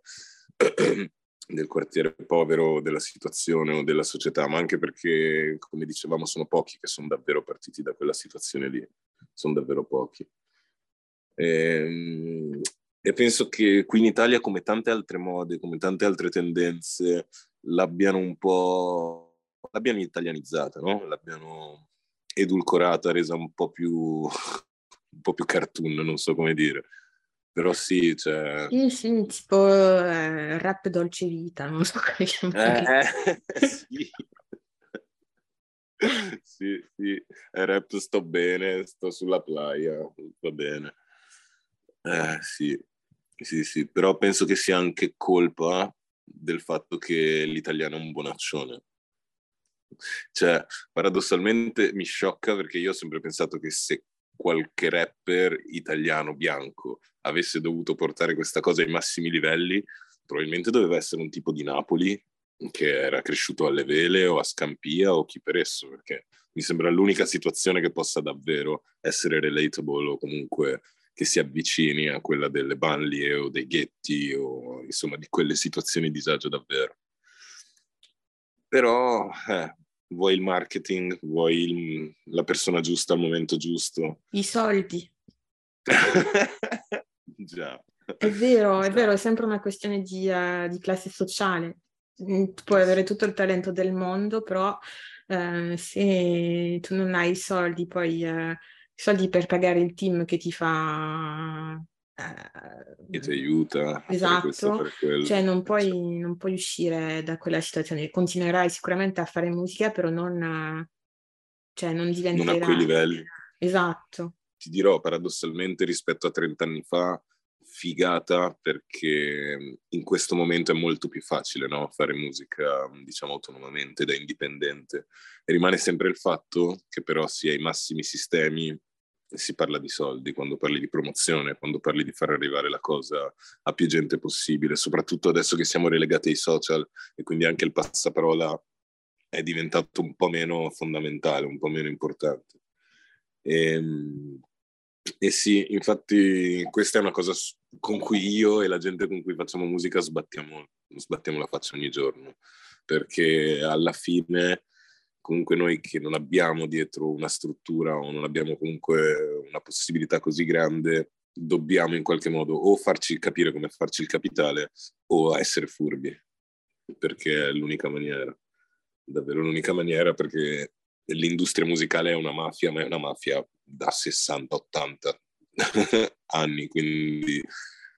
[clears throat] del quartiere povero, della situazione o della società, ma anche perché, come dicevamo, sono pochi che sono davvero partiti da quella situazione lì, sono davvero pochi. E, ehm, e penso che qui in Italia, come tante altre mode, come tante altre tendenze, l'abbiano un po' l'abbiano italianizzata, no? L'abbiano edulcorata, resa un po' più [laughs] un po' più cartoon, non so come dire. Però sì, cioè... Sì, sì, tipo eh, rap dolce vita, non so [laughs] come chiamare. Eh, sì. sì, sì, rap sto bene, sto sulla playa, va bene. Eh, sì, sì, sì, però penso che sia anche colpa del fatto che l'italiano è un bonaccione. Cioè, paradossalmente mi sciocca perché io ho sempre pensato che se qualche rapper italiano bianco avesse dovuto portare questa cosa ai massimi livelli, probabilmente doveva essere un tipo di Napoli che era cresciuto alle vele o a Scampia o chi per esso, perché mi sembra l'unica situazione che possa davvero essere relatable o comunque che si avvicini a quella delle banlie o dei ghetti o insomma di quelle situazioni di disagio davvero. Però eh, vuoi il marketing, vuoi il, la persona giusta al momento giusto. I soldi. [laughs] Già. È vero, è vero, è sempre una questione di, uh, di classe sociale. Mm, tu puoi avere tutto il talento del mondo, però uh, se tu non hai i soldi, poi uh, soldi per pagare il team che ti fa che ti aiuta esatto. cioè non puoi, non puoi, uscire da quella situazione. Continuerai sicuramente a fare musica però non cioè non diventerai non a quei livelli. Esatto. Ti dirò paradossalmente rispetto a 30 anni fa figata perché in questo momento è molto più facile no? fare musica diciamo autonomamente da indipendente. E rimane sempre il fatto che però si è ai massimi sistemi si parla di soldi, quando parli di promozione, quando parli di far arrivare la cosa a più gente possibile, soprattutto adesso che siamo relegati ai social e quindi anche il passaparola è diventato un po' meno fondamentale, un po' meno importante. E, ehm, e sì, infatti questa è una cosa con cui io e la gente con cui facciamo musica sbattiamo, sbattiamo la faccia ogni giorno, perché alla fine comunque noi che non abbiamo dietro una struttura o non abbiamo comunque una possibilità così grande, dobbiamo in qualche modo o farci capire come farci il capitale o essere furbi, perché è l'unica maniera, davvero l'unica maniera perché l'industria musicale è una mafia, ma è una mafia da 60-80 [laughs] anni, quindi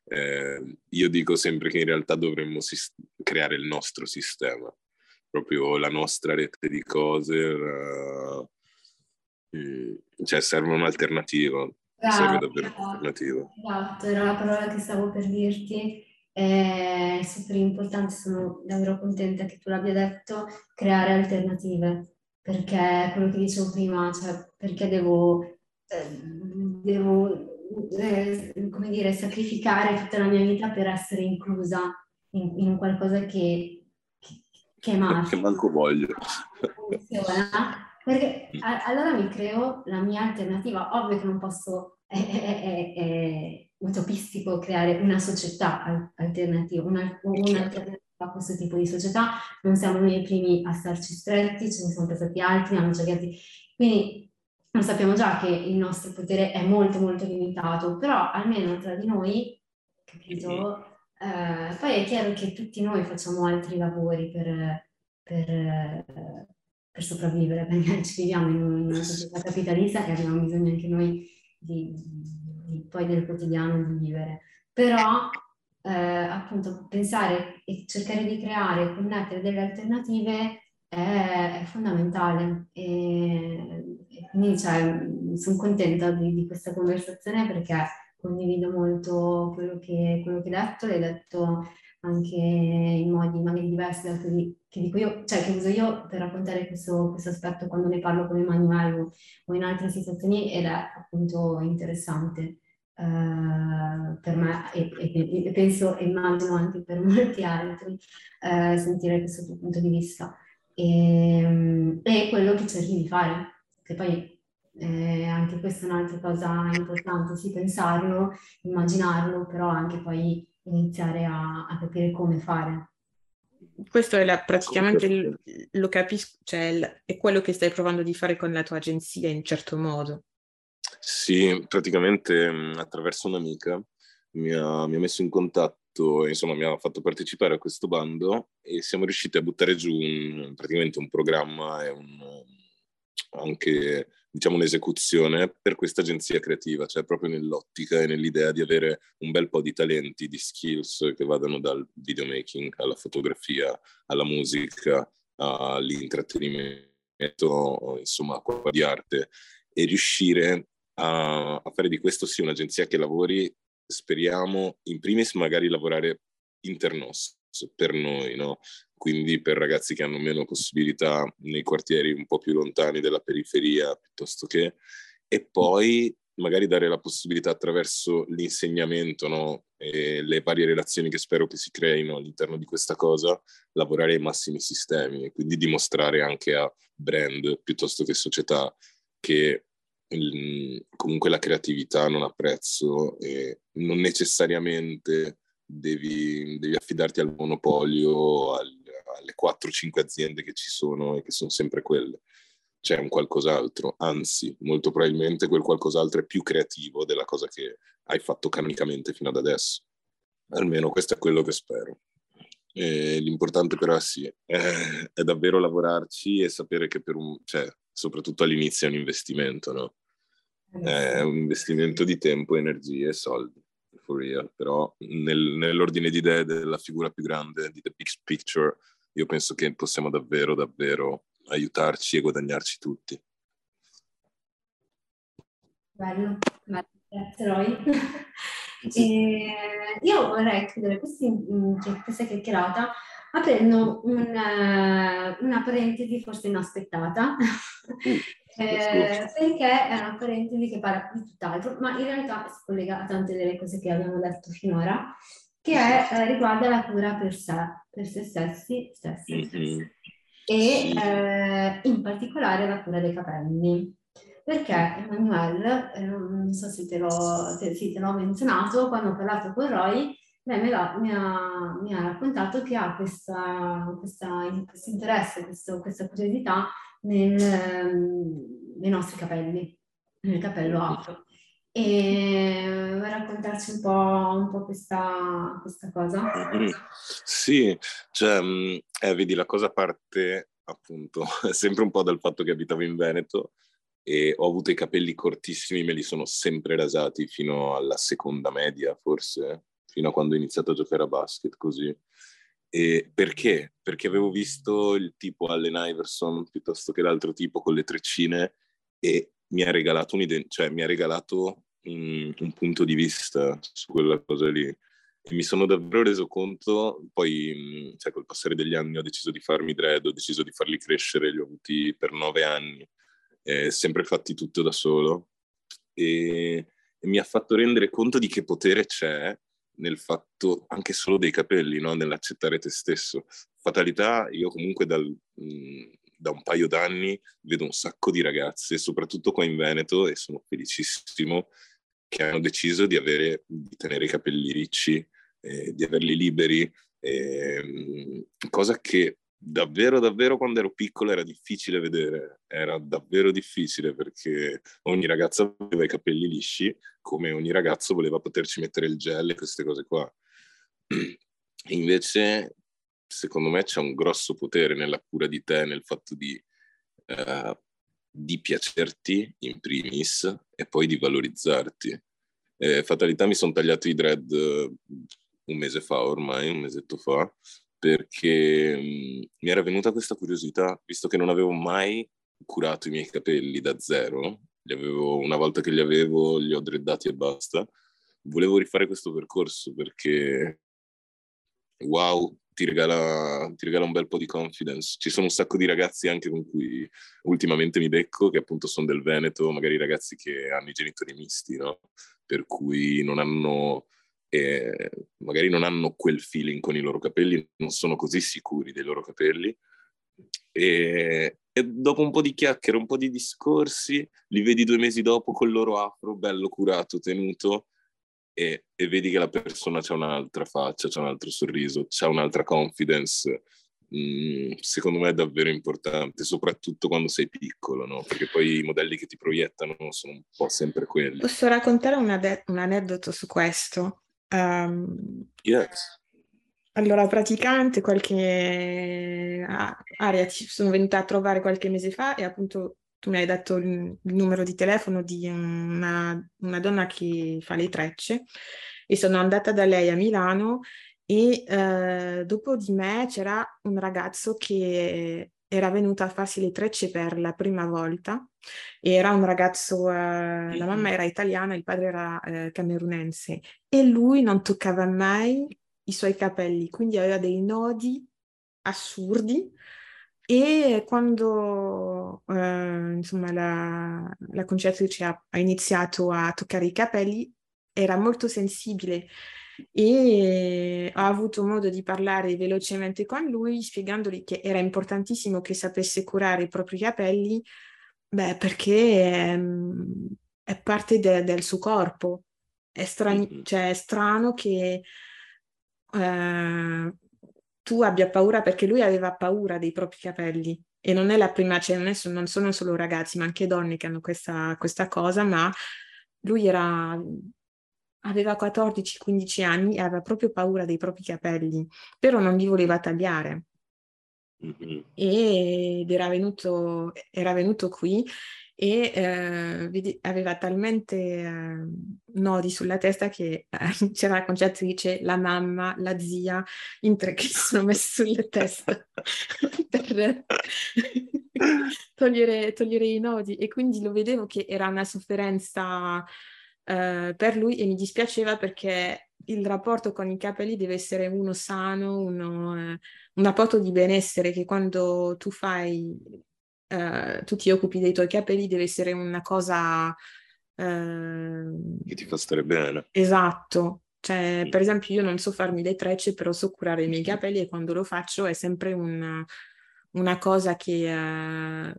eh, io dico sempre che in realtà dovremmo sis- creare il nostro sistema, proprio la nostra rete di cose, la... Mm, cioè serve un'alternativa, esatto, serve davvero esatto, un'alternativa. Esatto, era la parola che stavo per dirti, è super importante, sono davvero contenta che tu l'abbia detto, creare alternative, perché quello che dicevo prima, cioè perché devo, eh, devo eh, come dire, sacrificare tutta la mia vita per essere inclusa in, in qualcosa che, che, magico. [laughs] Che manco voglio. Funziona. Perché a, allora mi creo la mia alternativa. Ovvio che non posso, è, è, è, utopistico creare una società alternativa, una, un'alternativa a questo tipo di società. Non siamo noi i primi a starci stretti, ce ne sono stati altri, hanno giocato. Quindi lo sappiamo già che il nostro potere è molto molto limitato, però almeno tra di noi, capito? Eh, poi è chiaro che tutti noi facciamo altri lavori per, per, per sopravvivere, perché [laughs] ci viviamo in una società capitalista e abbiamo bisogno anche noi di, di, poi del quotidiano di vivere. Però eh, appunto pensare e cercare di creare, connettere delle alternative è, è fondamentale. E, e quindi cioè, sono contenta di, di, questa conversazione perché condivido molto quello che, quello che hai detto, l'hai detto anche in modi magari diversi da quelli che dico io, cioè che uso io per raccontare questo, questo aspetto quando ne parlo con Emanuele o, in altre situazioni ed è appunto interessante uh, per me e, e, e, penso e immagino anche per molti altri uh, sentire questo tuo punto di vista. E, ehm, e quello che cerchi di fare, che poi eh, anche questa è un'altra cosa importante, sì pensarlo, immaginarlo, però anche poi iniziare a, a capire come fare. Questo è la, praticamente il, lo capisco, cioè è quello che stai provando di fare con la tua agenzia in certo modo. Sì, praticamente attraverso un'amica mi ha, mi ha messo in contatto insomma, mi ha fatto partecipare a questo bando e siamo riusciti a buttare giù un, praticamente un programma e un, anche diciamo un'esecuzione per questa agenzia creativa, cioè proprio nell'ottica e nell'idea di avere un bel po' di talenti, di skills che vadano dal videomaking alla fotografia, alla musica, all'intrattenimento, insomma, di arte e riuscire a, a fare di questo sì un'agenzia che lavori speriamo in primis magari lavorare internos per noi, no? Quindi per ragazzi che hanno meno possibilità nei quartieri un po' più lontani della periferia piuttosto che, e poi magari dare la possibilità attraverso l'insegnamento no? e le varie relazioni che spero che si creino all'interno di questa cosa, lavorare ai massimi sistemi e quindi dimostrare anche a brand piuttosto che società che comunque la creatività non ha prezzo e non necessariamente devi, devi affidarti al monopolio, al, alle 4-5 aziende che ci sono e che sono sempre quelle. C'è un qualcos'altro, anzi, molto probabilmente quel qualcos'altro è più creativo della cosa che hai fatto canonicamente fino ad adesso. Almeno questo è quello che spero. E l'importante però sì, è, è, davvero lavorarci e sapere che per un, cioè, soprattutto all'inizio è un investimento, no? È un investimento di tempo, energie e soldi, for real. Però nel, nell'ordine di idee della figura più grande, di the big picture, io penso che possiamo davvero, davvero aiutarci e guadagnarci tutti. Bello, grazie Roy. [laughs] e io vorrei chiudere mm, questa chiacchierata aprendo un, una parentesi forse inaspettata, mm. [laughs] Eh, perché è una parentesi che parla di tutt'altro, ma in realtà si collega a tante delle cose che abbiamo detto finora, che è, eh, riguarda la cura per sé, per se stessi, stessi, mm-hmm. e eh, in particolare la cura dei capelli. perché Emanuele, eh, non so se te l'ho, te, sì, te l'ho menzionato, quando ho parlato con Roy, lei mi ha, mi ha, mi ha raccontato che ha questa, questa, questo interesse, questo, questa curiosità nel, nei nostri capelli, nel capello afro. E raccontarci un po', un po questa, questa, cosa? Sì, cioè, eh, vedi, la cosa parte appunto [laughs] sempre un po' dal fatto che abitavo in Veneto e ho avuto i capelli cortissimi, me li sono sempre rasati fino alla seconda media, forse, fino a quando ho iniziato a giocare a basket, così. E perché? Perché avevo visto il tipo Allen Iverson piuttosto che l'altro tipo con le treccine e mi ha regalato, un, cioè, mi ha regalato un, un, punto di vista su quella cosa lì. E mi sono davvero reso conto, poi cioè, col passare degli anni ho deciso di farmi dread, ho deciso di farli crescere, li ho avuti per nove anni, eh, sempre fatti tutto da solo. E, e mi ha fatto rendere conto di che potere c'è nel fatto anche solo dei capelli, no? nell'accettare te stesso. Fatalità, io comunque dal, mh, da un paio d'anni vedo un sacco di ragazze, soprattutto qua in Veneto, e sono felicissimo, che hanno deciso di, avere, di tenere i capelli ricci, eh, di averli liberi, eh, cosa che davvero, davvero quando ero piccolo era difficile vedere, era davvero difficile perché ogni ragazza aveva i capelli lisci, come ogni ragazzo voleva poterci mettere il gel e queste cose qua. [clears throat] Invece secondo me c'è un grosso potere nella cura di te, nel fatto di, uh, di piacerti in primis e poi di valorizzarti. Eh, fatalità mi sono tagliato i dread uh, un mese fa ormai, un mesetto fa, perché um, mi era venuta questa curiosità, visto che non avevo mai curato i miei capelli da zero, avevo, una volta che li avevo li ho dreddati e basta, volevo rifare questo percorso perché wow, ti regala, ti regala un bel po' di confidence. Ci sono un sacco di ragazzi anche con cui ultimamente mi becco, che appunto sono del Veneto, magari ragazzi che hanno i genitori misti, no? Per cui non hanno, eh, magari non hanno quel feeling con i loro capelli, non sono così sicuri dei loro capelli. E, e dopo un po' di chiacchiere, un po' di discorsi, li vedi due mesi dopo con il loro afro, bello curato, tenuto, e, e vedi che la persona c'ha un'altra faccia, c'ha un altro sorriso, c'ha un'altra confidence. Mm, secondo me è davvero importante, soprattutto quando sei piccolo, no? perché poi i modelli che ti proiettano sono un po' sempre quelli. Posso raccontare un, ade- un aneddoto su questo? Um, yes. Allora, praticamente qualche area ci sono venuta a trovare qualche mese fa e appunto tu mi hai dato il, numero di telefono di una, una, donna che fa le trecce e sono andata da lei a Milano e eh, dopo di me c'era un ragazzo che era venuto a farsi le trecce per la prima volta. Era un ragazzo, eh, la mamma era italiana, il padre era eh, camerunense e lui non toccava mai i suoi capelli, quindi aveva dei nodi assurdi e quando eh, insomma, la, la concettrice ha, ha, iniziato a toccare i capelli, era molto sensibile e ho avuto modo di parlare velocemente con lui, spiegandogli che era importantissimo che sapesse curare i propri capelli, beh, perché è, è parte de, del suo corpo. È, strani- cioè, è strano che eh, tu abbia paura perché lui aveva paura dei propri capelli e non è la prima, cioè non, è, non sono solo ragazzi, ma anche donne che hanno questa, questa cosa, ma lui era, aveva 14-15 anni e aveva proprio paura dei propri capelli, però non li voleva tagliare. Mm-hmm. Ed era venuto, era venuto qui e eh, aveva talmente eh, nodi sulla testa che eh, [laughs] c'era la concettrice, la mamma, la zia, in tre che si sono messi sulle teste [laughs] per [laughs] togliere, togliere, i nodi. E quindi lo vedevo che era una sofferenza eh, per lui e mi dispiaceva perché il rapporto con i capelli deve essere uno sano, uno, eh, un rapporto di benessere che quando tu fai eh, tu ti occupi dei tuoi capelli deve essere una cosa... Eh, che ti fa stare bene. Esatto. Cioè, per esempio, io non so farmi le trecce, però so curare i miei capelli e quando lo faccio è sempre una, una cosa che, uh,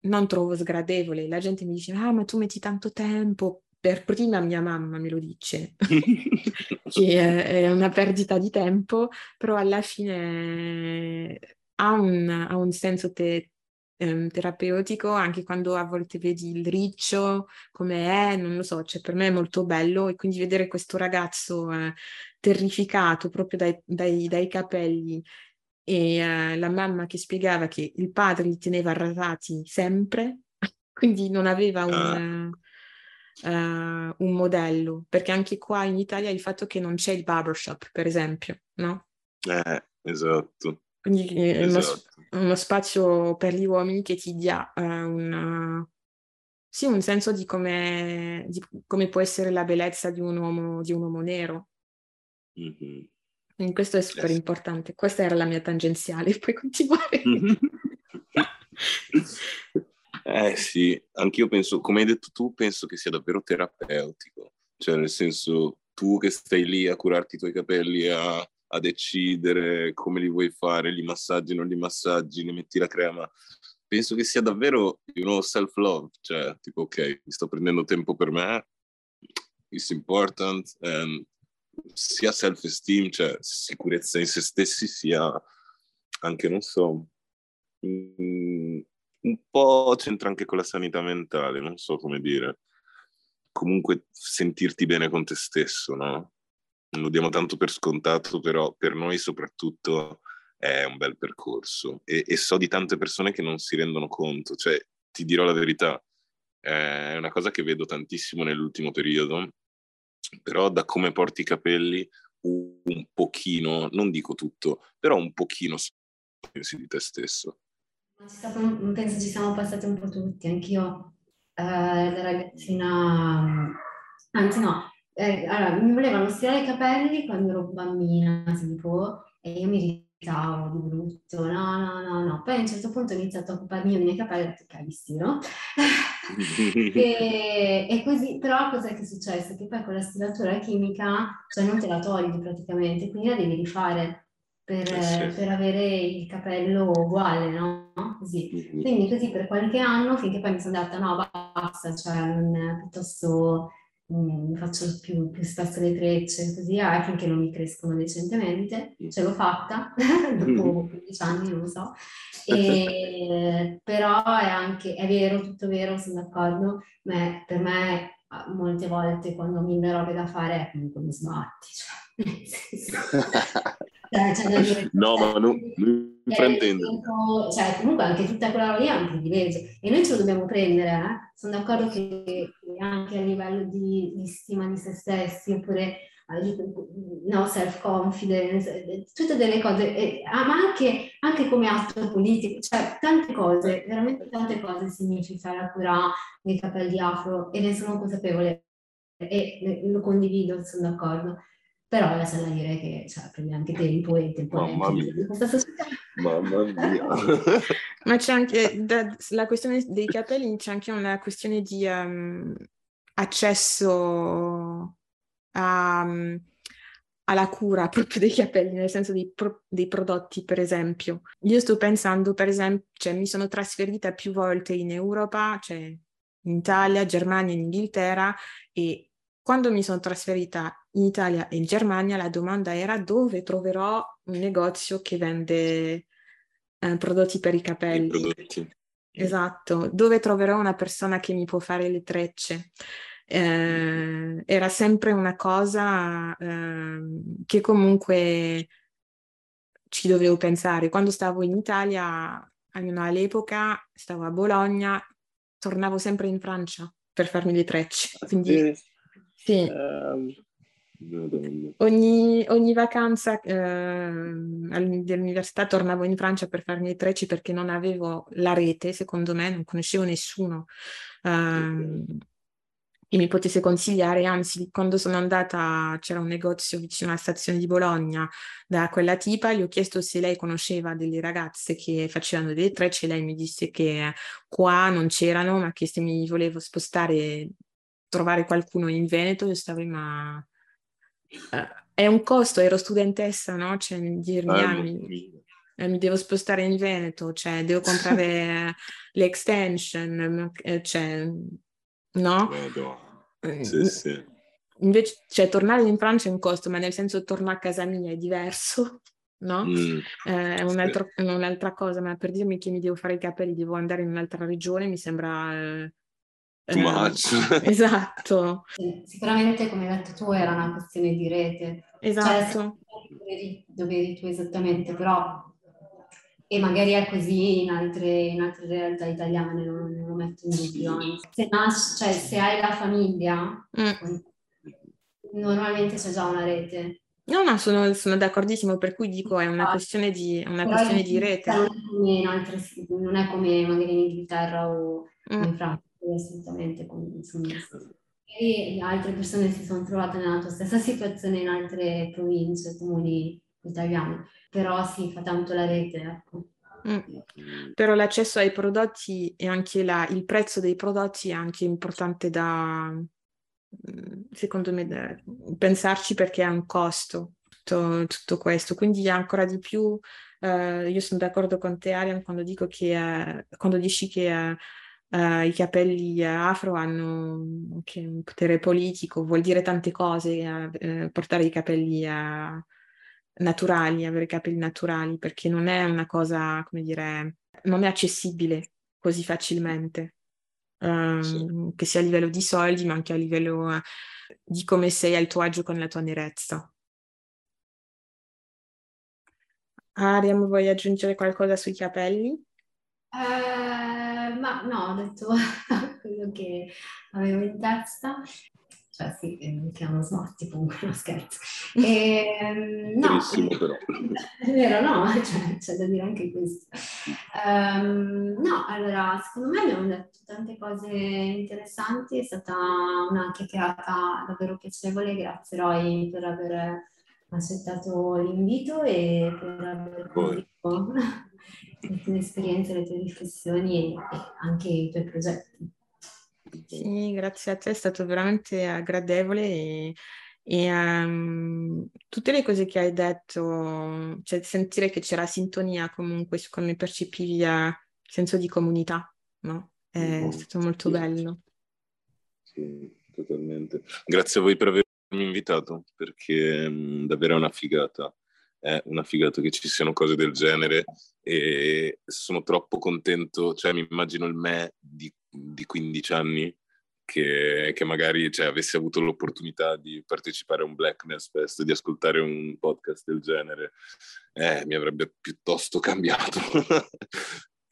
non trovo sgradevole. La gente mi dice, ah, ma tu metti tanto tempo. Per prima mia mamma me lo dice, [laughs] che è una perdita di tempo, però alla fine ha un, ha un senso te- ehm, terapeutico anche quando a volte vedi il riccio come è, non lo so, cioè per me è molto bello e quindi vedere questo ragazzo eh, terrificato proprio dai, dai, dai capelli e eh, la mamma che spiegava che il padre li teneva arrasati sempre, [laughs] quindi non aveva un, uh, un, modello, perché anche qua in Italia il fatto che non c'è il barbershop, per esempio, no? Eh, esatto. Quindi uno, esatto. uno, spazio per gli uomini che ti dia uh, un, sì, un senso di come, di come, può essere la bellezza di un uomo, di un uomo nero. Mm-hmm. Quindi questo è super importante. Questa era la mia tangenziale, [laughs] puoi continuare. [laughs] eh sì, anch'io penso, come hai detto tu, penso che sia davvero terapeutico. Cioè, nel senso, tu che stai lì a curarti i tuoi capelli, a, a decidere come li vuoi fare, li massaggi, non li massaggi, li metti la crema. Penso che sia davvero, you know, self-love. Cioè, tipo, ok, mi sto prendendo tempo per me, it's important, and sia self-esteem, cioè sicurezza in se stessi, sia anche, non so, mm, un po' c'entra anche con la sanità mentale, non so come dire. Comunque sentirti bene con te stesso, no? Lo diamo tanto per scontato, però per noi soprattutto è un bel percorso. E, e so di tante persone che non si rendono conto, cioè ti dirò la verità, è una cosa che vedo tantissimo nell'ultimo periodo però da come porti i capelli un pochino, non dico tutto, però un pochino pensi di te stesso. penso ci siamo passati un po' tutti, anch'io eh, da ragazzina, anzi no, eh, allora, mi volevano stirare i capelli quando ero bambina, tipo, e io mi irritavo di brutto, no, no, no, no. Poi a un certo punto ho iniziato a occuparmi dei miei capelli e ho detto, ok, li stiro. e, e, così, però cos'è che è successo? Che poi con la stiratura chimica, cioè non te la togli praticamente, quindi la devi rifare per, eh sì. per avere il capello uguale, no? Così. Mm-hmm. Quindi così per qualche anno, finché poi mi sono detta no, basta, cioè non, piuttosto mm, faccio più, più, spesso le trecce così eh, finché non mi crescono decentemente, mm. ce l'ho fatta [laughs] dopo 15 anni, non lo so, e, [laughs] però è anche, è vero, tutto vero, sono d'accordo, ma per me molte volte quando mi ne robe da fare è comunque mi sbatti, cioè, cioè, [laughs] cioè [laughs] no, ma non, non fraintendo. Cioè, comunque anche tutta quella roba lì è un privilegio e noi ce lo dobbiamo prendere, eh? Sono d'accordo che anche a livello di, di stima di se stessi oppure no, self-confidence, tutte delle cose, ah, ma anche, anche, come atto politico, cioè tante cose, veramente tante cose significa la cura dei capelli afro e ne sono consapevole e lo condivido, sono d'accordo. Però c'è da dire che cioè, prende anche tempo e tempo Mamma mia. Mamma [laughs] mia. Ma c'è anche da, la questione dei capelli, c'è anche una questione di um, accesso a, um, alla cura proprio dei capelli, nel senso dei, pro, dei, prodotti, per esempio. Io sto pensando, per esempio, cioè, mi sono trasferita più volte in Europa, cioè in Italia, Germania, in Inghilterra e quando mi sono trasferita in Italia e in Germania, la domanda era dove troverò un negozio che vende eh, prodotti per i capelli. I prodotti. Esatto, dove troverò una persona che mi può fare le trecce. Eh, era sempre una cosa eh, che comunque ci dovevo pensare. Quando stavo in Italia, all'epoca, stavo a Bologna, tornavo sempre in Francia per farmi le trecce. Quindi sì. Um, ogni, ogni, vacanza eh, all'università tornavo in Francia per farmi i trecci perché non avevo la rete, secondo me, non conoscevo nessuno um, che mi potesse consigliare. Anzi, quando sono andata c'era un negozio vicino alla stazione di Bologna da quella tipa, gli ho chiesto se lei conosceva delle ragazze che facevano delle trecce e lei mi disse che qua non c'erano, ma che se mi volevo spostare trovare qualcuno in Veneto, io stavo ma uh, è un costo, ero studentessa, no? Cioè, dirmi, ah, mi, eh, mi devo spostare in Veneto, cioè devo comprare [laughs] le extension, eh, cioè, no? Eh, sì, sì. Invece, cioè, tornare in Francia è un costo, ma nel senso tornare a casa mia è diverso, no? Mm, eh, è un altro, un'altra cosa, ma per dirmi che mi devo fare i capelli, devo andare in un'altra regione, mi sembra... Eh, Too much. [laughs] esatto. Sicuramente, come hai detto tu, era una questione di rete. Esatto. Cioè, dove eri tu esattamente, però e magari è così in altre, in altre realtà italiane, non, non, lo metto in dubbio. Se, nasci, cioè, se hai la famiglia, mm. normalmente c'è già una rete. No, no, sono, sono d'accordissimo, per cui dico è una ah, questione di, una questione di rete. Non è, come altre, non è come magari in Inghilterra o mm. in Francia, assolutamente. E altre persone si sono trovate nella tua stessa situazione in altre province, comuni italiani però si fa tanto la rete, ecco. Mm. Però l'accesso ai prodotti e anche la, il prezzo dei prodotti è anche importante da, mm, secondo me, da pensarci perché è un costo tutto, tutto questo. Quindi ancora di più, eh, io sono d'accordo con te Arian quando dico che, eh, quando dici che eh, eh i capelli afro hanno anche un potere politico, vuol dire tante cose, eh, portare i capelli a naturali, avere capelli naturali, perché non è una cosa, come dire, non è accessibile così facilmente, sì. che sia a livello di soldi, ma anche a livello uh, di come sei al tuo agio con la tua nerezza. Ariam, vuoi aggiungere qualcosa sui capelli? Eh, ma no, ho detto [laughs] quello che avevo in testa cioè sì, mi chiamano snotti comunque, no scherzo. E, ehm, no, però. [laughs] È vero, no, [laughs] cioè, c'è da dire anche questo. Um, no, allora, secondo me abbiamo detto tante cose interessanti, è stata una chiacchierata davvero piacevole, grazie Roy per aver accettato l'invito e per aver condiviso le tue esperienze, le tue riflessioni e, anche i tuoi progetti. Sì, grazie a te, è stato veramente gradevole e, e um, tutte le cose che hai detto, cioè sentire che c'era sintonia comunque su come percepivi il senso di comunità, no? È oh, stato molto sì. bello. Sì, totalmente. Grazie a voi per avermi invitato, perché mh, davvero è una figata è una figata che ci siano cose del genere e sono troppo contento, cioè mi immagino il me di, di 15 anni che, che magari cioè, avesse avuto l'opportunità di partecipare a un Blackness Fest, di ascoltare un podcast del genere, eh, mi avrebbe piuttosto [laughs] cambiato.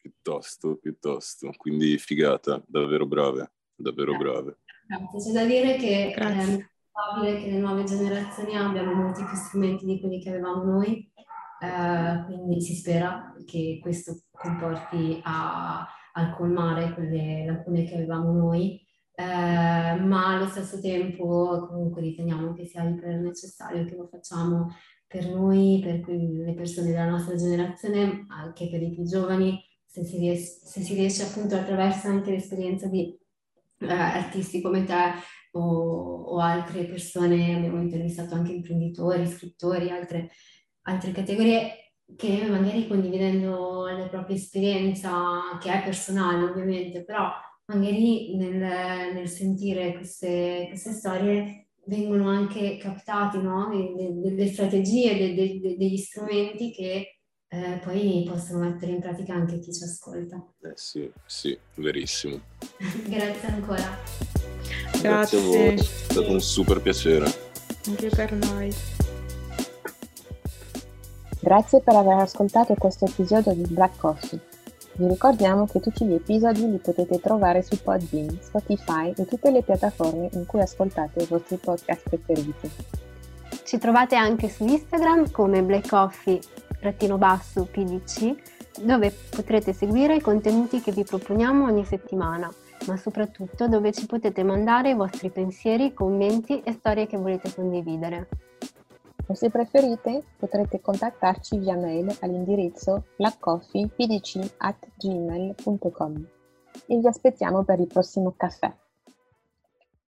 piuttosto, piuttosto. Quindi figata, davvero brave, davvero brave. Grazie. C'è da dire che eh, probabile che le nuove generazioni abbiano molti più strumenti di quelli che avevamo noi, eh, quindi si spera che questo comporti a, a colmare quelle lacune che avevamo noi, eh, ma allo stesso tempo comunque riteniamo che sia iper necessario che lo facciamo per noi, per le persone della nostra generazione, anche per i più giovani, se si riesce, se si riesce appunto attraverso anche l'esperienza di eh, artisti come te o, o, altre persone, abbiamo intervistato anche imprenditori, scrittori, altre, altre categorie che magari condividendo la propria esperienza, che è personale ovviamente, però magari nel, nel sentire queste, queste, storie vengono anche captati no? delle strategie, de, de, de, degli strumenti che eh, poi possono mettere in pratica anche chi ci ascolta. Eh sì, sì, verissimo. [laughs] Grazie ancora. Grazie. Grazie a voi, è stato un super piacere. Anche per noi. Grazie per aver ascoltato questo episodio di Black Coffee. Vi ricordiamo che tutti gli episodi li potete trovare su Podbean, Spotify e tutte le piattaforme in cui ascoltate i vostri podcast preferiti. Ci trovate anche su Instagram come Black Coffee PDC, dove potrete seguire i contenuti che vi proponiamo ogni settimana ma soprattutto dove ci potete mandare i vostri pensieri, commenti e storie che volete condividere. O se preferite potrete contattarci via mail all'indirizzo blackcoffeepdc.gmail.com e vi aspettiamo per il prossimo caffè.